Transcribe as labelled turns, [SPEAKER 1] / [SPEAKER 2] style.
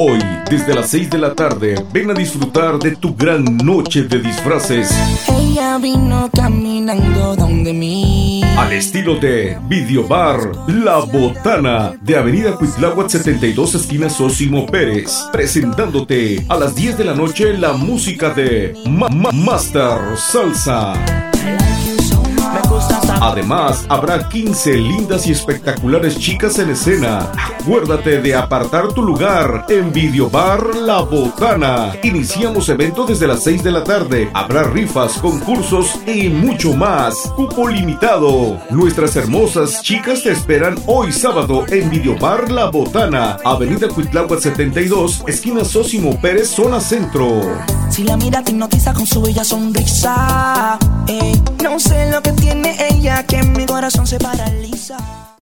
[SPEAKER 1] Hoy, desde las 6 de la tarde, ven a disfrutar de tu gran noche de disfraces.
[SPEAKER 2] Ella vino caminando donde mí.
[SPEAKER 1] Al estilo de Videobar La Botana, de Avenida Cuitláhuac 72, esquina Sósimo Pérez. Presentándote a las 10 de la noche la música de Ma- Ma- Master Salsa. Además, habrá 15 lindas y espectaculares chicas en escena. Acuérdate de apartar tu lugar en Videobar La Botana. Iniciamos evento desde las 6 de la tarde. Habrá rifas, concursos y mucho más. Cupo limitado. Nuestras hermosas chicas te esperan hoy sábado en Videobar La Botana, Avenida Cuitláhuac 72, esquina Sósimo Pérez, zona centro.
[SPEAKER 2] Si la mira te hipnotiza con su bella sonrisa. Ey, no sé lo que tiene ella que mi corazón se paraliza.